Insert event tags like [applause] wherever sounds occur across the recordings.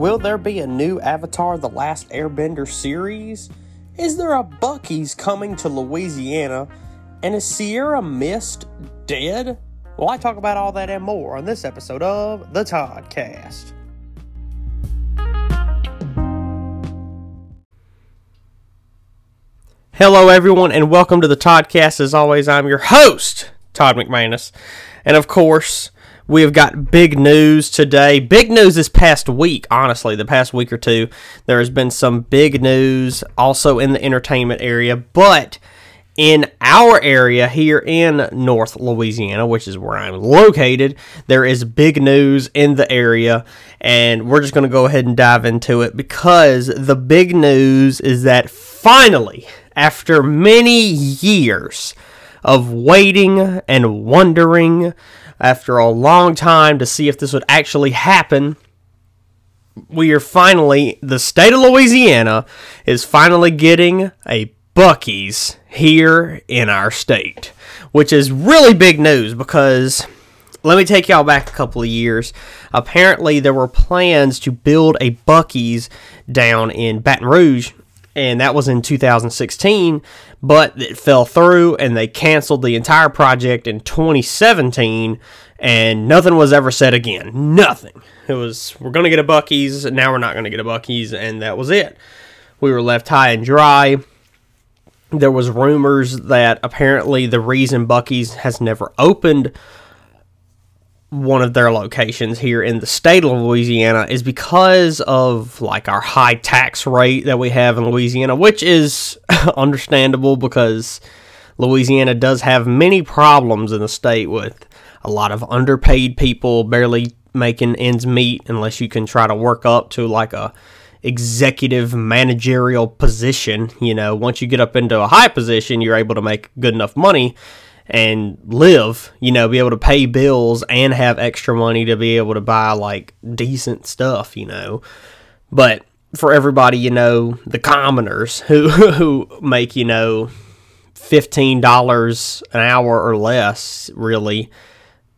Will there be a new Avatar The Last Airbender series? Is there a Buc-ee's coming to Louisiana? And is Sierra Mist dead? Well, I talk about all that and more on this episode of The Toddcast. Hello, everyone, and welcome to the Toddcast. As always, I'm your host, Todd McManus. And of course, we have got big news today. Big news this past week, honestly, the past week or two. There has been some big news also in the entertainment area, but in our area here in North Louisiana, which is where I'm located, there is big news in the area, and we're just going to go ahead and dive into it because the big news is that finally, after many years of waiting and wondering, after a long time to see if this would actually happen, we are finally, the state of Louisiana is finally getting a Buc-ee's here in our state, which is really big news because let me take y'all back a couple of years. Apparently, there were plans to build a Buc-ee's down in Baton Rouge, and that was in 2016, but it fell through and they canceled the entire project in 2017, and nothing was ever said again. Nothing. It was, we're going to get a Buc-ee's, now we're not going to get a Buc-ee's, and that was it. We were left high and dry there was rumors that apparently the reason Buc-ee's has never opened one of their locations here in the state of Louisiana is because of like our high tax rate that we have in Louisiana, which is [laughs] understandable because Louisiana does have many problems in the state with a lot of underpaid people barely making ends meet unless you can try to work up to like a executive managerial position. You know, once you get up into a high position, you're able to make good enough money and live, you know, be able to pay bills and have extra money to be able to buy like decent stuff, you know. But for everybody, you know, the commoners who [laughs] who make, you know, $15 an hour or less, really,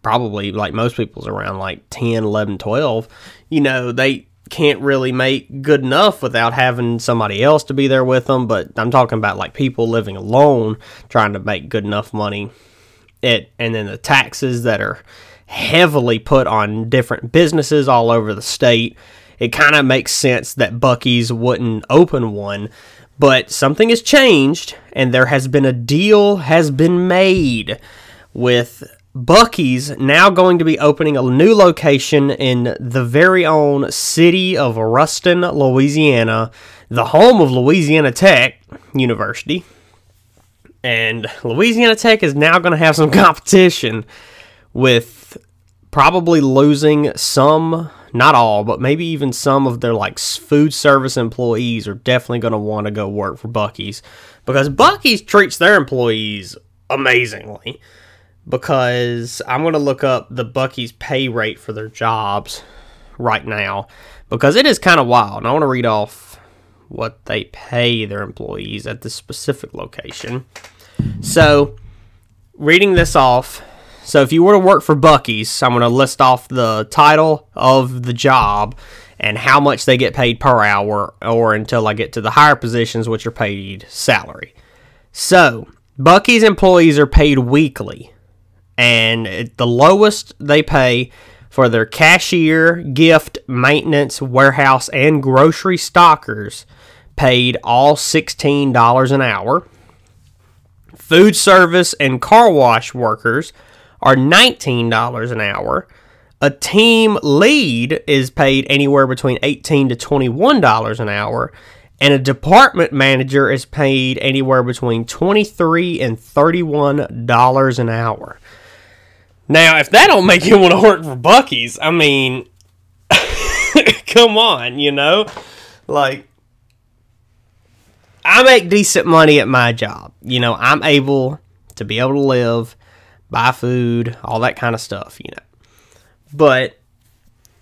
probably like most people's around like 10, 11, 12, you know, they can't really make good enough without having somebody else to be there with them. But I'm talking about like people living alone trying to make good enough money. It and then the taxes that are heavily put on different businesses all over the state. It kind of makes sense that Buc-ee's wouldn't open one, but something has changed and there has been a deal has been made with Buc-ee's now going to be opening a new location in the very own city of Ruston, Louisiana, the home of Louisiana Tech University. And Louisiana Tech is now going to have some [laughs] competition with probably losing some, not all, but maybe even some of their like food service employees are definitely going to want to go work for Buc-ee's because Buc-ee's treats their employees amazingly because I'm going to look up the Buc-ee's pay rate for their jobs right now because it is kind of wild. And I want to read off what they pay their employees at this specific location. So, reading this off, so if you were to work for Buc-ee's, I'm going to list off the title of the job and how much they get paid per hour or until I get to the higher positions which are paid salary. So, Buc-ee's employees are paid weekly and the lowest they pay for their cashier, gift, maintenance, warehouse, and grocery stockers paid all $16 an hour. Food service and car wash workers are $19 an hour. A team lead is paid anywhere between $18 to $21 an hour. And a department manager is paid anywhere between $23 and $31 an hour. Now, if that don't make you want to work for Buc-ee's, I mean, [laughs] come on, you know? Like, I make decent money at my job. You know, I'm able to be able to live, buy food, all that kind of stuff, you know. But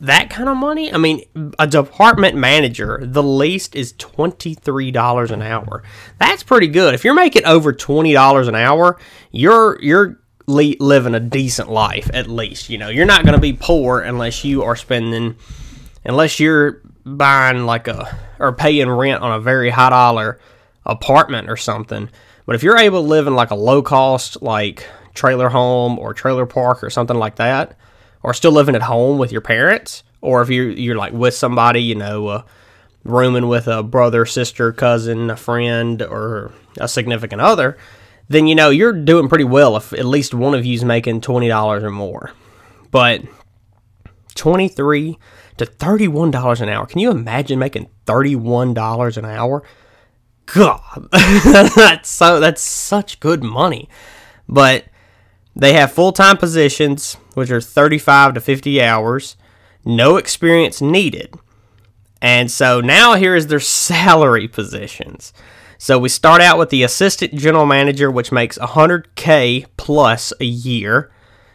that kind of money, I mean, a department manager, the least is $23 an hour. That's pretty good. If you're making over $20 an hour, you're you're le- living a decent life at least. You know, you're not going to be poor unless you are spending, unless you're buying like a or paying rent on a very high dollar apartment or something. But if you're able to live in like a low cost like trailer home or trailer park or something like that, or still living at home with your parents, or if you're you're like with somebody, you know, uh, rooming with a brother, sister, cousin, a friend, or a significant other, then you know you're doing pretty well if at least one of you's making twenty dollars or more. But twenty three to thirty one dollars an hour. Can you imagine making thirty one dollars an hour? God, [laughs] that's so that's such good money. But they have full time positions, which are thirty five to fifty hours, no experience needed. And so now here is their [laughs] salary positions. So we start out with the assistant general manager, which makes 100k plus a year.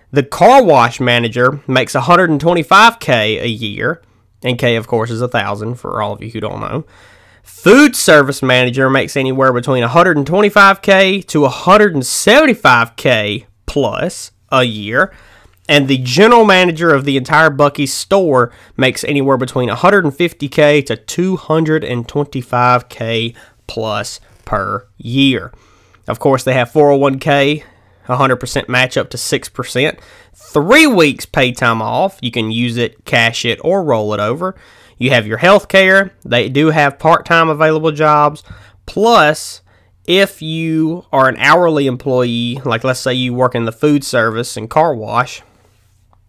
The car wash manager makes 125k a year, and k of course is a thousand for all of you who don't know. Food service manager makes anywhere between 125k to 175k plus a year. And the general manager of the entire Buc-ee's store makes anywhere between 150k to 225k plus per year. Of course, they have 401k, 100% match up to 6%. Three weeks paid time off. You can use it, cash it, or roll it over. You have your health care. They do have part time available jobs. Plus, if you are an hourly employee, like let's say you work in the food service and car wash,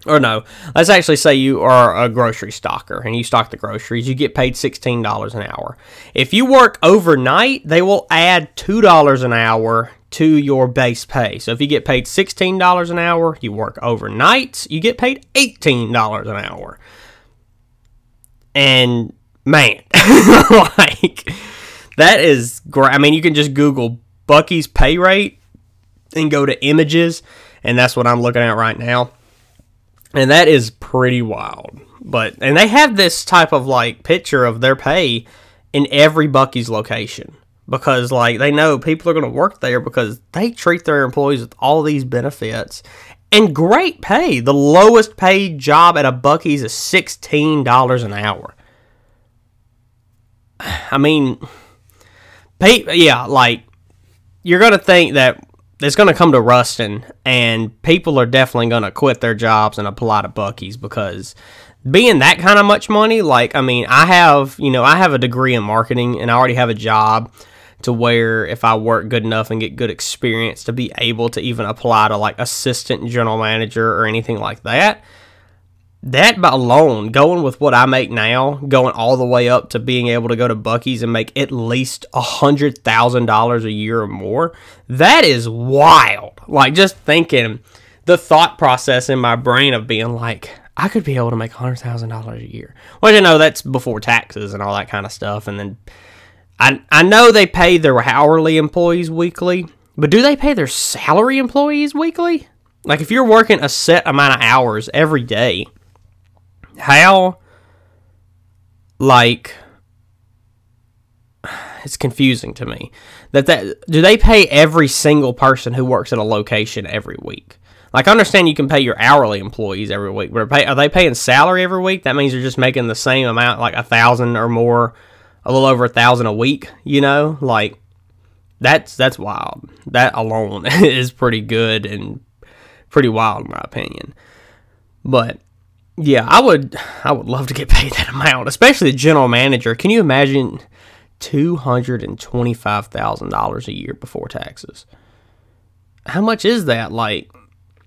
or no, let's actually say you are a grocery stocker and you stock the groceries, you get paid $16 an hour. If you work overnight, they will add $2 an hour to your base pay. So if you get paid $16 an hour, you work overnight, you get paid $18 an hour. And man, [laughs] like that is great. I mean, you can just Google Buc-ee's pay rate and go to images, and that's what I'm looking at right now and that is pretty wild. But and they have this type of like picture of their pay in every Buc-ee's location because like they know people are going to work there because they treat their employees with all these benefits and great pay. The lowest paid job at a Buc-ee's is sixteen dollars an hour. [sighs] I mean, pay yeah, like you're gonna think that it's going to come to Ruston, and people are definitely going to quit their jobs and apply to Buc-ee's because being that kind of much money, like, I mean, I have, you know, I have a degree in marketing and I already have a job to where if I work good enough and get good experience to be able to even apply to like assistant general manager or anything like that that by alone, going with what I make now, going all the way up to being able to go to Buc-ee's and make at least a hundred thousand dollars a year or more, that is wild. Like just thinking the thought process in my brain of being like, I could be able to make hundred thousand dollars a year. Well, you know, that's before taxes and all that kind of stuff. And then I I know they pay their hourly employees weekly, but do they pay their salary employees weekly? Like if you're working a set amount of hours every day how like it's confusing to me that that do they pay every single person who works at a location every week? Like i understand you can pay your hourly employees every week but are, pay, are they paying salary every week? That means they're just making the same amount like a thousand or more a little over a thousand a week you know? Like that's that's wild. That alone [laughs] is pretty good and pretty wild in my opinion. But yeah, I would I would love to get paid that amount, especially the general manager. Can you imagine two hundred and twenty five thousand dollars a year before taxes? How much is that? Like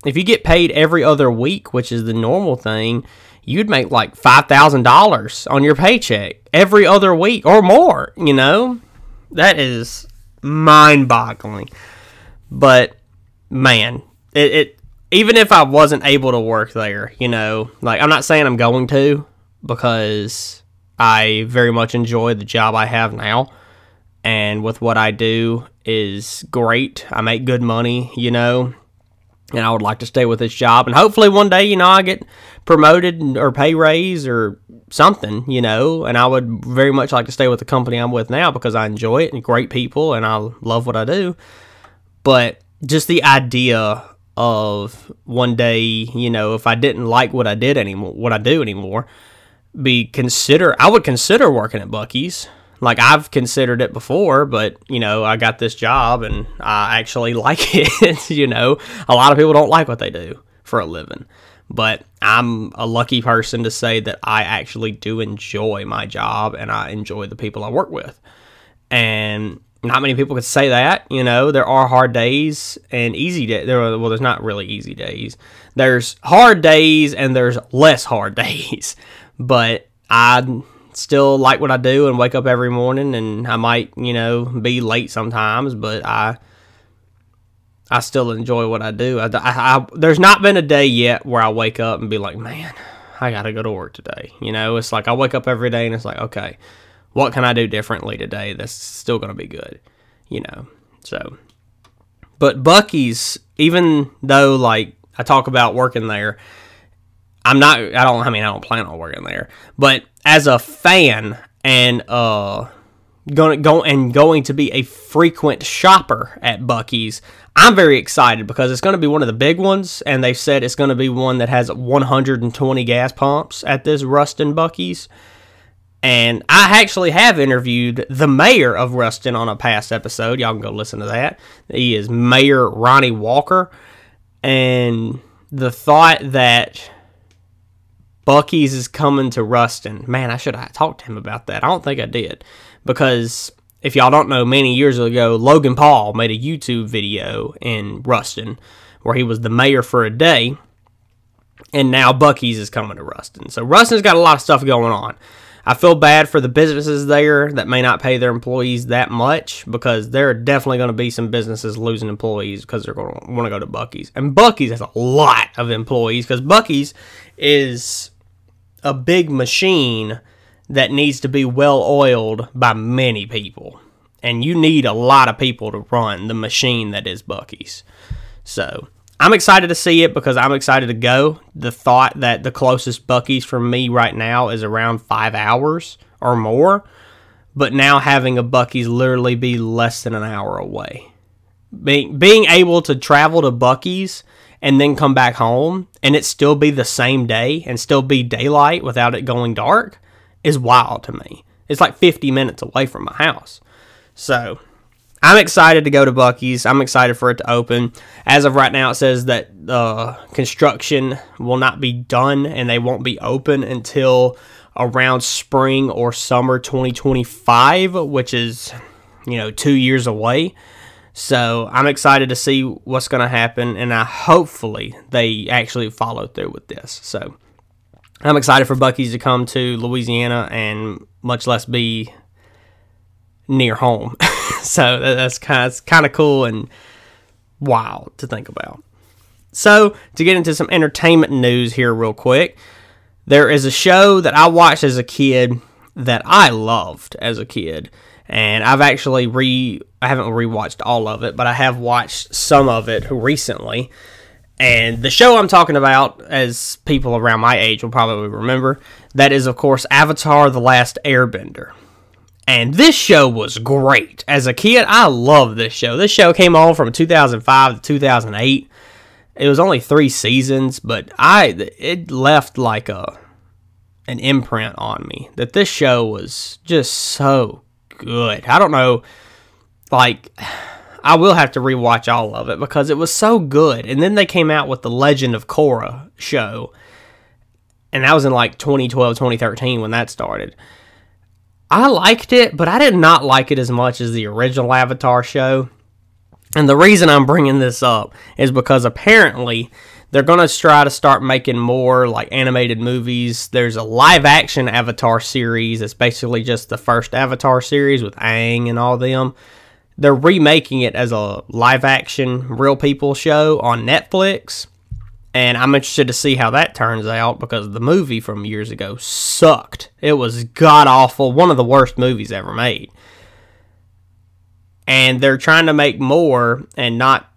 if you get paid every other week, which is the normal thing, you'd make like five thousand dollars on your paycheck every other week or more, you know? That is mind boggling. But man, it, it even if I wasn't able to work there, you know, like I'm not saying I'm going to because I very much enjoy the job I have now. And with what I do is great. I make good money, you know, and I would like to stay with this job. And hopefully one day, you know, I get promoted or pay raise or something, you know, and I would very much like to stay with the company I'm with now because I enjoy it and great people and I love what I do. But just the idea of one day, you know, if I didn't like what I did anymore, what I do anymore, be consider I would consider working at Buc-ee's. Like I've considered it before, but you know, I got this job and I actually [laughs] like it, you know. A lot of people don't like what they do for a living. But I'm a lucky person to say that I actually do enjoy my job and I enjoy the people I work with. And not many people could say that. You know, there are hard days and easy days. There, are, well, there's not really easy days. There's hard days and there's less hard [laughs] days. But I still like what I do and wake up every morning, and I might, you know, be late sometimes, but I. I still enjoy what I do. I, I, I, there's not been a day yet where I wake up and be like, man, I got to go to work today. You know, it's like I wake up every day and it's like, okay, what can I do differently today that's still going to be good, you know? So, but Buc-ee's, even though like I talk about working there, I'm not, I don't, I mean, I don't plan on working there, but as a fan and, uh, gonna go and going to be a frequent shopper at Buc-ee's. I'm very excited because it's going to be one of the big ones, and they said it's going to be one that has 120 gas pumps at this Ruston Buc-ee's. And I actually have interviewed the mayor of Ruston on a past episode. Y'all can go listen to that. He is Mayor Ronnie Walker. And the thought that Buc-ee's is coming to Ruston, man, I should have talked to him about that. I don't think I did. Because if y'all don't know, many years ago, Logan Paul made a YouTube video in Ruston where he was the mayor for a day. And now Buc-ee's is coming to Ruston. So Ruston's got a lot of stuff going on. I feel bad for the businesses there that may not pay their employees that much because there are definitely going to be some businesses losing employees because they're going to want to go to Buc-ee's. And Buc-ee's has a lot of employees because Buc-ee's is a big machine that needs to be well oiled by many people. And you need a lot of people to run the machine that is Buc-ee's. So I'm excited to see it because I'm excited to go. The thought that the closest Buc-ee's for me right now is around five hours or more, but now having a Buc-ee's literally be less than an hour away. Being being able to travel to Buc-ee's and then come back home and it still be the same day and still be daylight without it going dark is wild to me. It's like 50 minutes away from my house. So I'm excited to go to Buc-ee's. I'm excited for it to open. As of right now, it says that uh, construction will not be done and they won't be open until around spring or summer 2025, which is, you know, two years away. So I'm excited to see what's going to happen, and I hopefully they actually follow through with this. So I'm excited for Buc-ee's to come to Louisiana and much less be near home. [laughs] [laughs] so that's kind of kind of cool and wild to think about. So to get into some entertainment news here, real quick, there is a show that I watched as a kid that I loved as a kid, and I've actually re I haven't rewatched all of it, but I have watched some of it recently. And the show I'm talking about, as people around my age will probably remember, that is, of course, Avatar The Last Airbender. And this show was great. As a kid, I loved this show. This show came on from 2005 to 2008. It was only three seasons, but I it left like a an imprint on me that this show was just so good. I don't know, like I will have to rewatch all of it because it was so good. And then they came out with the Legend of Korra show, and that was in like 2012, 2013 when that started I liked it, but I did not like it as much as the original Avatar show. And the reason I'm bringing this up is because apparently they're going to try to start making more like animated movies. There's a live action Avatar series. It's basically just the first Avatar series with Aang and all them. They're remaking it as a live action real people show on Netflix and I'm interested to see how that turns out because the movie from years ago sucked. It was god awful, one of the worst movies ever made. And they're trying to make more and not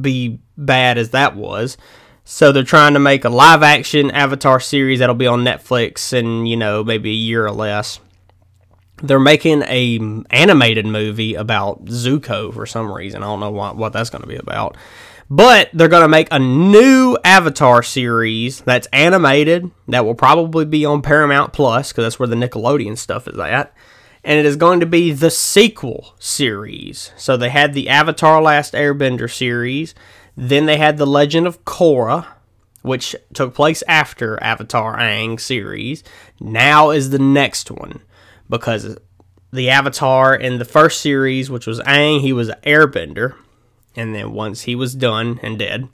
be bad as that was. So they're trying to make a live action Avatar series that'll be on Netflix in, you know, maybe a year or less. They're making a animated movie about Zuko for some reason. I don't know what, what that's going to be about But they're going to make a new Avatar series that's animated that will probably be on Paramount Plus because that's where the Nickelodeon stuff is at. And it is going to be the sequel series. So they had the Avatar Last Airbender series, then they had the Legend of Korra, which took place after Avatar Aang series. Now is the next one because the Avatar in the first series, which was Aang, he was an airbender. And then once he was done and dead,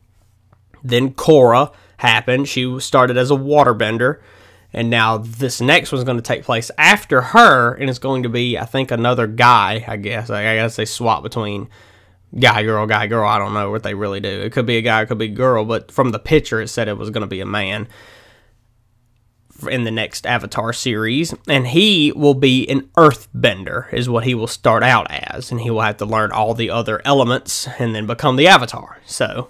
then Korra happened. She started as a waterbender. And now this next one's going to take place after her, and it's going to be, I think, another guy. I guess I guess they swap between guy girl guy girl. I don't know what they really do. It could be a guy, it could be a girl, but from the picture, it said it was going to be a man in the next Avatar series, and he will be an earthbender, is what he will start out as, and he will have to learn all the other elements and then become the Avatar. So,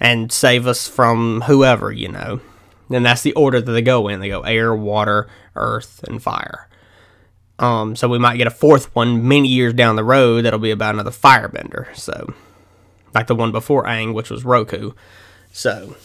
and save us from whoever, you know. And that's the order that they go in. They go air, water, earth, and fire. Um, so we might get a fourth one many years down the road that'll be about another firebender. So, like the one before Aang, which was Roku. So,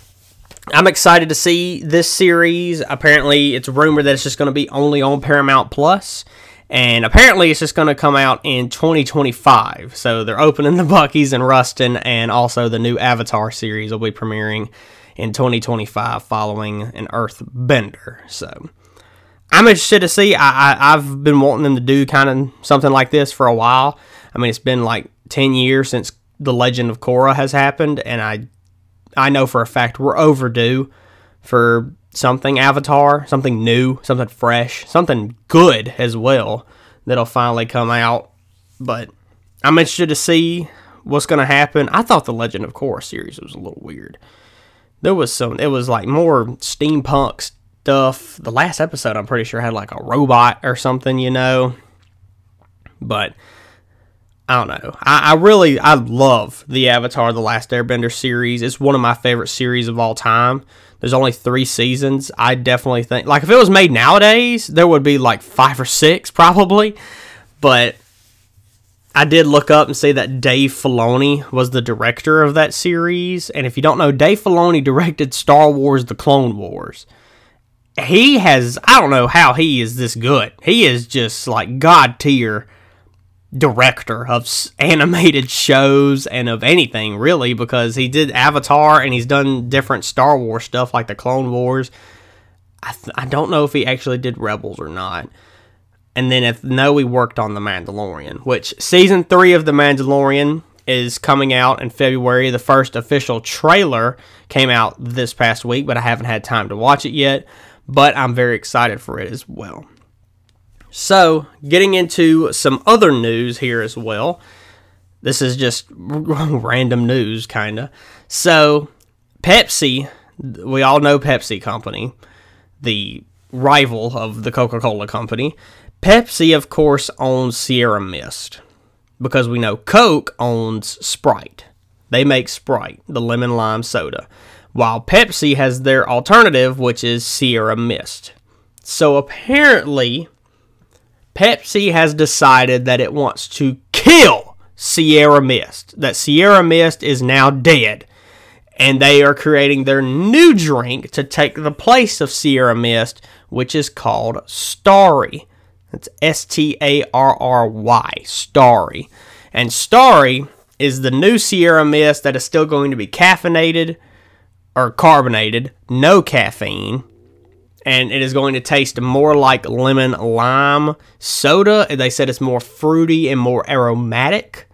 I'm excited to see this series. Apparently, it's rumored that it's just going to be only on Paramount Plus, and apparently, it's just going to come out in 2025. So they're opening [laughs] the Buc-ee's and Ruston, and also the new Avatar series will be premiering in 2025 following an Earthbender. So I'm interested to see. I, I I've been wanting them to do kind of something like this for a while. I mean, it's been like 10 years since the Legend of Korra has happened, and I I know for a fact we're overdue for something Avatar, something new, something fresh, something good as well that'll finally come out. But I'm interested to see what's going to happen. I thought the Legend of Korra series was a little weird. There was some, it was like more steampunk stuff. The last episode, I'm pretty sure, had like a robot or something, you know. But I don't know. I, I, really I love the Avatar: The Last Airbender series. It's one of my favorite series of all time. There's only three seasons. I definitely think like if it was made nowadays, there would be like five or six [laughs] probably. But I did look up and see that Dave Filoni was the director of that series. And if you don't know, Dave Filoni [laughs] directed Star Wars: The Clone Wars. He has I don't know how he is this good. He is just like god tier director of animated shows and of anything really because he did Avatar and he's done different Star Wars stuff like the Clone Wars. I, th- I don't know if he actually did Rebels or not. And then if no, he worked on The Mandalorian, which season three of The Mandalorian is coming out in February. The first official trailer came out this past week, but I haven't had time to watch it yet. But I'm very excited for it as well. So, getting into some other news here as well. This is just [laughs] random news, kind of. So, Pepsi, we all know Pepsi Company, the rival of the Coca Cola Company. Pepsi, of course, owns Sierra Mist because we know Coke owns Sprite. They make Sprite, the lemon lime soda, while Pepsi has their alternative, which is Sierra Mist. So apparently, Pepsi has decided that it wants to kill Sierra Mist, that Sierra Mist is now dead. And they are creating their new drink to take the place of Sierra Mist, which is called Starry. That's S T A R R Y, Starry. And Starry is the new Sierra Mist that is still going to be caffeinated or carbonated, no caffeine, and it is going to taste more like lemon lime soda. They said it's more fruity and more aromatic.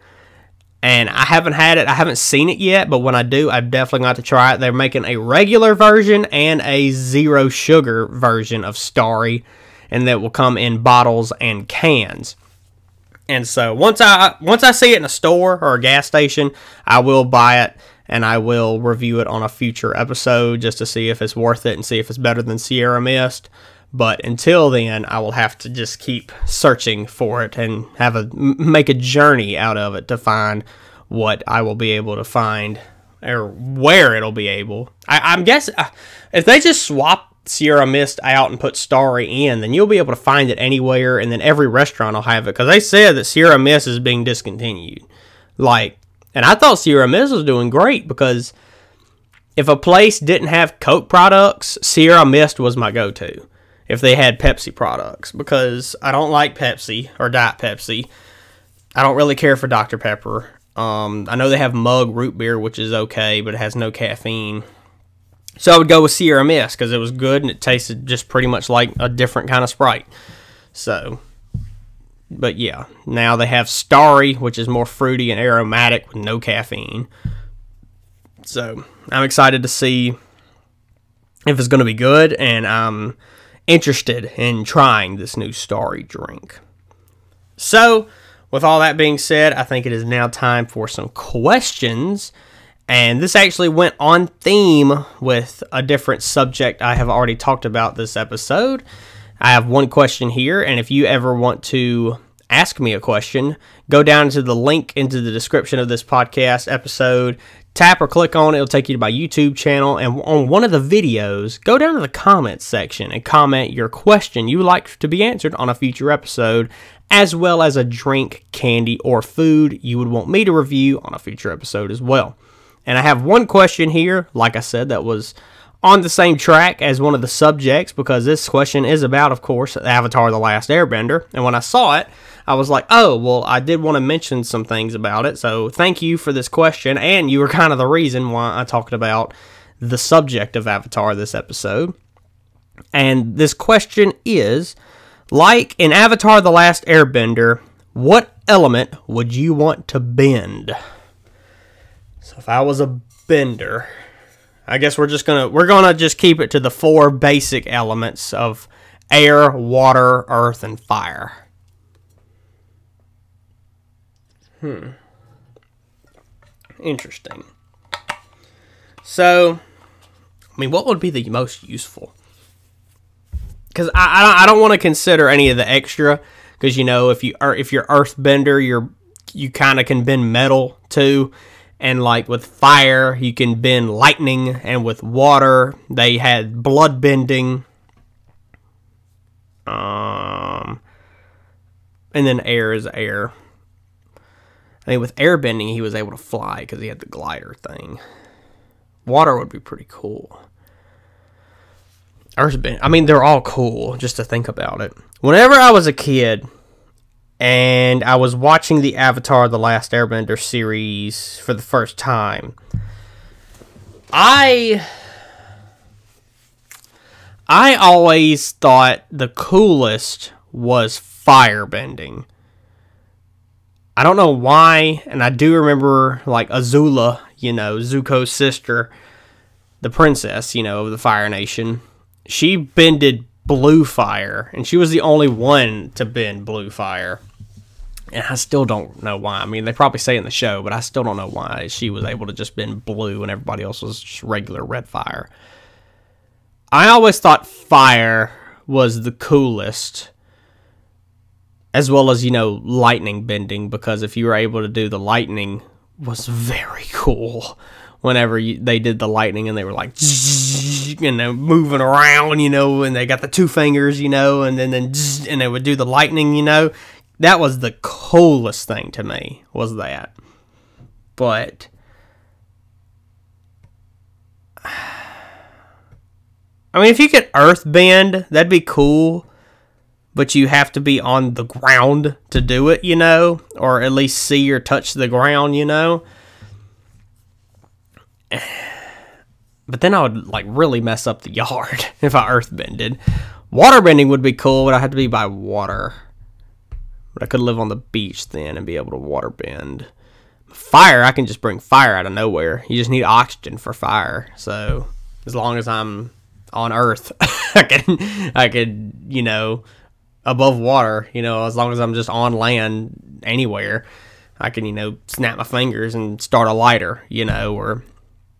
And I haven't had it, I haven't seen it yet, but when I do, I've definitely got to try it. They're making a regular version and a zero sugar version of Starry, and that will come in bottles and cans. And so once I once I see it in a store or a gas station, I will buy it and I will review it on a future episode just to see if it's worth it and see if it's better than Sierra Mist. But until then, I will have to just keep searching for it and have a make a journey out of it to find what I will be able to find or where it'll be able. I, am guessing uh, if they just swap Sierra Mist out and put Starry in, then you'll be able to find it anywhere, and then every restaurant will have it because they said that Sierra Mist is being discontinued. Like And I thought Sierra Mist was doing great because if a place didn't have Coke products, Sierra Mist was my go to if they had Pepsi products because I don't like Pepsi or Diet Pepsi. I don't really care for Dr. Pepper. Um, I know they have mug root beer, which is okay, but it has no caffeine. So I would go with Sierra Mist because it was good and it tasted just pretty much like a different kind of Sprite. So, but yeah, now they have Starry, which is more fruity and aromatic with no caffeine. So I'm excited to see if it's going to be good, and I'm interested in trying this new Starry drink. So, with all that being said, I think it is now time for some questions. And this actually went on theme with a different subject I have already talked about this episode. I have one question here, and if you ever want to ask me a question, go down to the link into the description of this podcast episode, tap or click on it, it'll take you to my YouTube channel, and on one of the videos, go down to the comments section and comment your question you would like to be answered on a future episode, as well as a drink, candy, or food you would want me to review on a future episode as well. And I have one question here, like I said, that was on the same track as one of the subjects because this question is about, of course, Avatar The Last Airbender. And when I saw it, I was like, oh, well, I did want to mention some things about it. So thank you for this question. And you were kind of the reason why I talked about the subject of Avatar this episode. And this question is like in Avatar The Last Airbender, what element would you want to bend? So if I was a bender, I guess we're just gonna we're gonna just keep it to the four basic elements of air, water, earth, and fire. Hmm. Interesting. So, I mean, what would be the most useful? Because I, I don't, don't want to consider any of the extra. Because you know, if you are if you're earthbender, you're you kind of can bend metal too and like with fire you can bend lightning and with water they had blood bending. Um and then air is air. I mean with air bending he was able to fly because he had the glider thing. Water would be pretty cool. Earthbend, I mean, they're all cool just to think about it. Whenever I was a kid, and I was watching the Avatar The Last Airbender series for the first time. I I always thought the coolest was firebending. I don't know why, and I do remember like Azula, you know, Zuko's sister, the princess, you know, of the Fire Nation. She bended blue fire, and she was the only one to bend blue fire and I still don't know why. I mean, they probably say in the show, but I still don't know why she was able to just bend blue and everybody else was just regular red fire. I always thought fire was the coolest, as well as you know lightning bending, because if you were able to do the lightning, was very [laughs] cool. Whenever you, they did the lightning and they were like, [laughs] you know, moving around, you know, and they got the two fingers, you know, and then then [laughs] and they would do the lightning, you know that was the coolest thing to me was that but [sighs] I mean, if you could earth bend, that'd be cool. But you have to be on the ground to do it, you know, or at least see or touch the ground, you know. [sighs] But then I would like really mess up the [laughs] yard if I earth bended. Water bending would be cool, but I have to be by water. But I could live on the beach then and be able to water bend. Fire, I can just bring fire out of nowhere. You just need oxygen for fire. So as long as I'm on Earth, [laughs] I can, I could, you know, above water. You know, as long as I'm just on land anywhere, I can, you know, snap my fingers and start a lighter. You know, or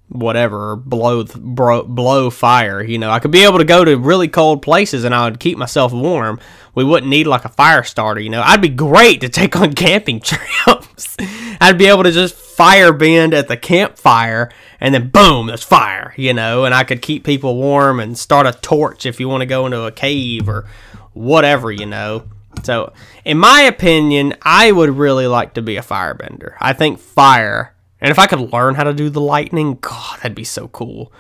whatever blow blow, blow fire you know. I could be able to go to really cold places and i would keep myself warm. We wouldn't need like a fire starter you know. I'd be great to take on [laughs] camping trips. [laughs] I'd be able to just fire bend at the campfire and then boom there's fire you know. And i could keep people warm and start a torch if you want to go into a cave or whatever you know. So in my opinion i would really like to be a firebender. I think fire And if I could learn how to do the lightning, God, that'd be so cool.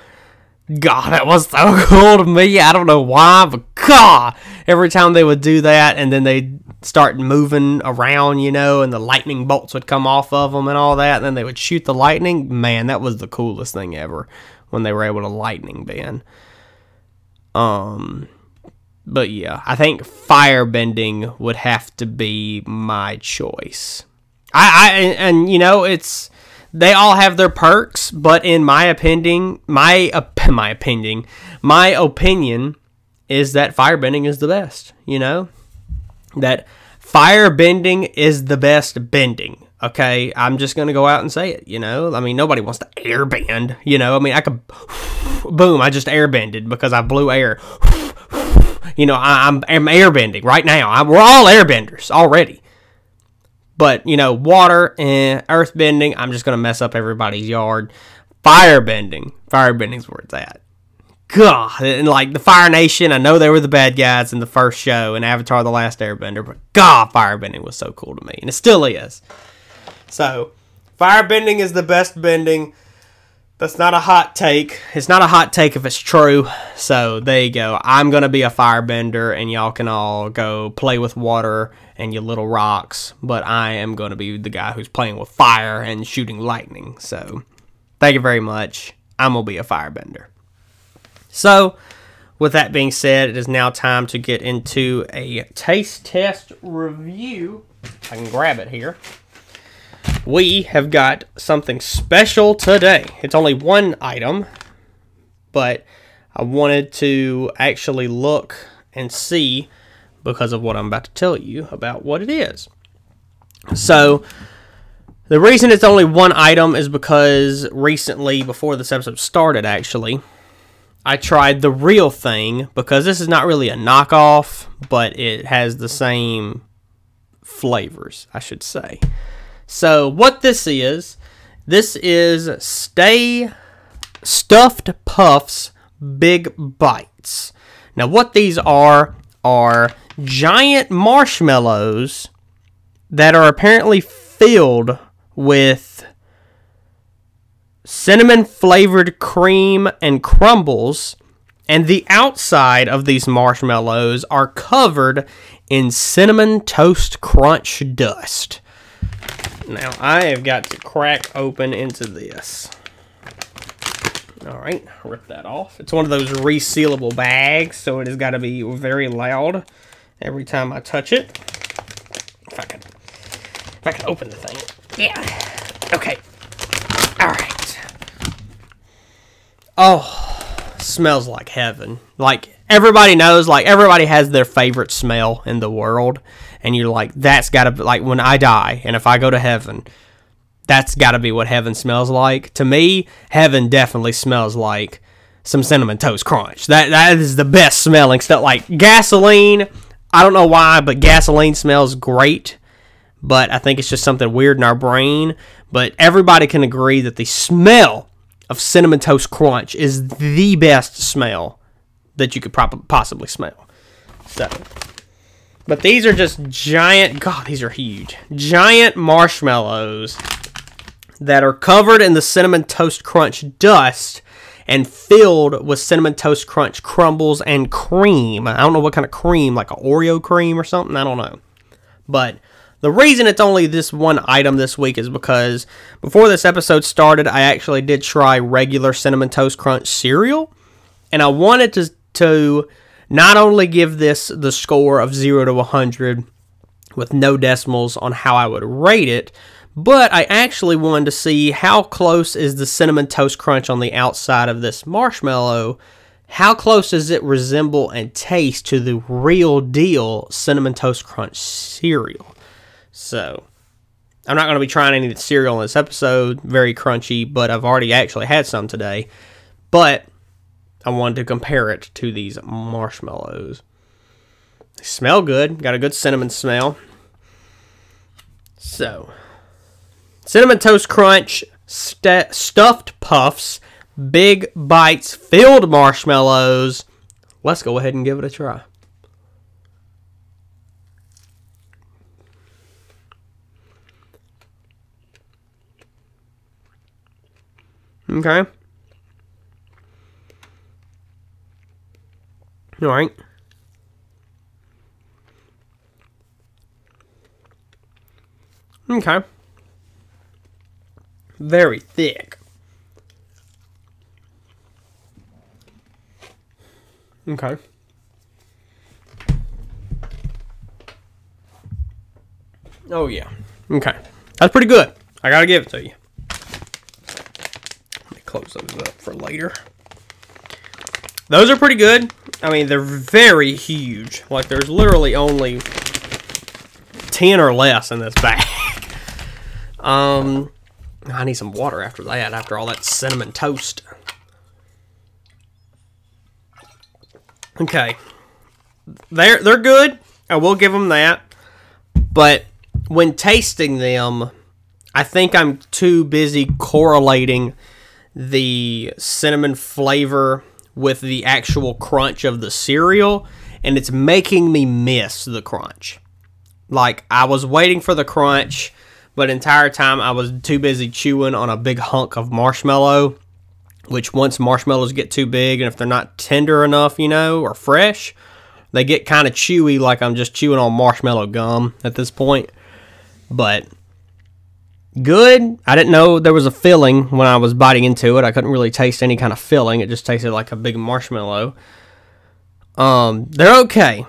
God, that was so [laughs] cool to me. I don't know why, but God, every time they would do that and then they'd start moving around, you know, and the lightning bolts would come off of them and all that, and then they would shoot the lightning. Man, that was the coolest thing ever when they were able to lightning bend. Um, but yeah, I think firebending would have to be my choice. I, I and you know it's they all have their perks, but in my opinion, my [laughs] my opinion, my opinion is that firebending is the best. You know that firebending is the best bending. Okay, I'm just gonna go out and say it. You know, I mean, nobody wants to airbend. You know, I mean, I could, [laughs] boom, I just airbended because I blew air. [laughs] You know, I, am I'm, I'm airbending right now. I, we're all airbenders already. But you know, water and earth bending, I'm just gonna mess up everybody's yard. Fire bending, fire bending's where it's at. God, and like the Fire Nation, I know they were the bad guys in the first show in Avatar: The Last Airbender, but God, firebending was so cool to me, and it still is. So, firebending is the best bending. That's not a hot take. It's not a hot take if it's true. So there you go. I'm gonna be a firebender, and y'all can all go play with water and your little rocks. But I am gonna be the guy who's playing with fire and shooting lightning. So, thank you very much. I'm gonna be a firebender. So, with that being said, it is now time to get into a taste test review. I can grab it here. We have got something special today. It's only one item, but I wanted to actually look and see because of what I'm about to tell you about what it is. So, the reason it's only one item is because recently, before this episode started, actually, I tried the real thing because this is not really a knockoff, but it has the same flavors, I should say. So, what this is, this is Stay Stuffed Puffs Big Bites. Now, what these are are giant marshmallows that are apparently filled with cinnamon flavored cream and crumbles, and the outside of these marshmallows are covered in cinnamon toast crunch dust. Now I have got to crack open into this. All right, rip that off. It's one of those resealable bags, so it has got to be very loud every time I touch it. If I can, if I can open the thing. Yeah. Okay. All right. Oh, smells like heaven. Like everybody knows, like everybody has their favorite smell in the world, and you're like, that's got to like when I die, and if I go to heaven, that's got to be what heaven smells like. To me, heaven definitely smells like some cinnamon toast crunch. That that is the best smelling stuff. Like gasoline, I don't know why, but gasoline smells great. But I think it's just something weird in our brain. But everybody can agree that the smell of cinnamon toast crunch is the best smell that you could prob- possibly smell. So, but these are just giant. God, these are huge. Giant marshmallows that are covered in the cinnamon toast crunch dust and filled with cinnamon toast crunch crumbles and cream. I don't know what kind of cream, like an Oreo cream or something. I don't know, but the reason it's only this one item this week is because before this episode started, I actually did try regular Cinnamon Toast Crunch cereal, and I wanted to, to not only give this the score of 0 to 100 with no decimals on how I would rate it, but I actually wanted to see how close is the Cinnamon Toast Crunch on the outside of this marshmallow how close does it resemble and taste to the real deal Cinnamon Toast Crunch cereal? So, I'm not going to be trying any of the cereal in this episode. Very crunchy, but I've already actually had some today. But I wanted to compare it to these marshmallows. They smell good. Got a good cinnamon smell. So, cinnamon toast crunch st- stuffed puffs, big bites filled marshmallows. Let's go ahead and give it a try. Okay. All right. Okay. Very thick. Okay. Oh yeah. Okay. That's pretty good. I gotta give it to you. Let me close those up for later. Those are pretty good. I mean, they're very huge. Like, there's literally only 10 or less in this bag. [laughs] um, I need some water after that, after all that cinnamon toast. Okay. They're, they're good. I will give them that. But when tasting them, I think I'm too busy correlating the cinnamon flavor with the actual crunch of the cereal, and it's making me miss the crunch. Like I was waiting for the crunch, but entire time I was too busy chewing on a big hunk of marshmallow. Which once marshmallows get too big, and if they're not tender enough, you know, or fresh, they get kind of chewy, like I'm just chewing on marshmallow gum at this point. But good. I didn't know there was a filling when I was biting into it. I couldn't really taste any kind of filling. It just tasted like a big marshmallow. Um, they're okay,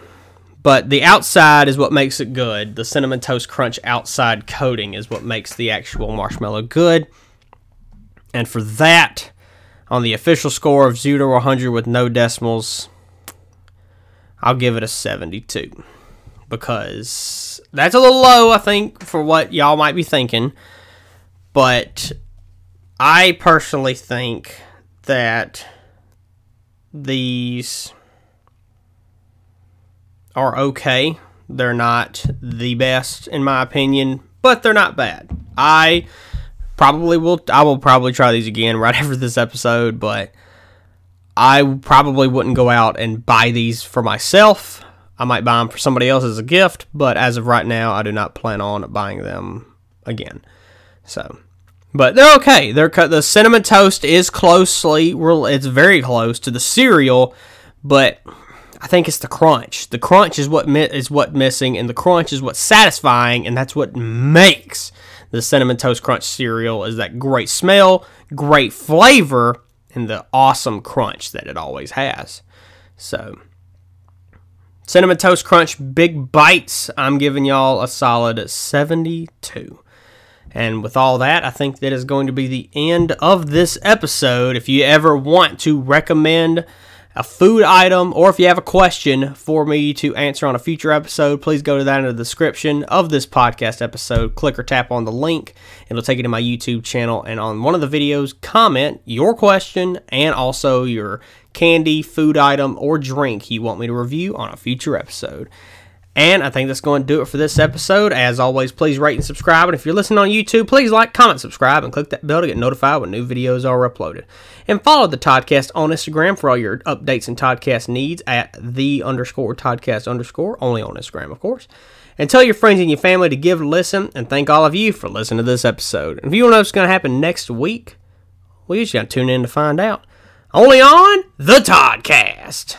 but the outside is what makes it good. The cinnamon toast crunch outside coating is what makes the actual marshmallow good. And for that, on the official score of 0 to 100 with no decimals, I'll give it a 72 because that's a little low, I think, for what y'all might be thinking. But I personally think that these are okay. They're not the best, in my opinion, but they're not bad. I probably will. I will probably try these again [laughs] right after this episode, but I probably wouldn't go out and buy these for myself. I might buy them for somebody else as a gift, but as of right now, I do not plan on buying them again. So, but they're okay. They're the cinnamon toast is closely, it's very close to the cereal, but I think it's the crunch. The crunch is what is what missing, and the crunch is what's satisfying, and that's what makes the cinnamon toast crunch cereal is that great smell, great flavor, and the awesome crunch that it always has. So Cinnamon Toast Crunch Big Bites, I'm giving y'all a solid 72. And with all that, I think that is going to be the end of this episode. If you ever want to recommend a food item, or if you have a question for me to answer on a future episode, please go to that in the description of this podcast episode. Click or tap on the link, it'll take you to my YouTube channel. And on one of the videos, comment your question and also your candy, food item, or drink you want me to review on a future episode. And I think that's going to do it for this episode. As always, please rate and subscribe. And if you're listening on YouTube, please like, comment, subscribe, and click that bell to get notified when new videos are uploaded. And follow the Toddcast on Instagram for all your updates and Toddcast needs at the underscore Toddcast underscore, only on Instagram, of course. And tell your friends and your family to give a listen. And thank all of you for listening to this episode. And if you want to know what's going to happen next week, well, you just got to tune in to find out. Only on the Toddcast.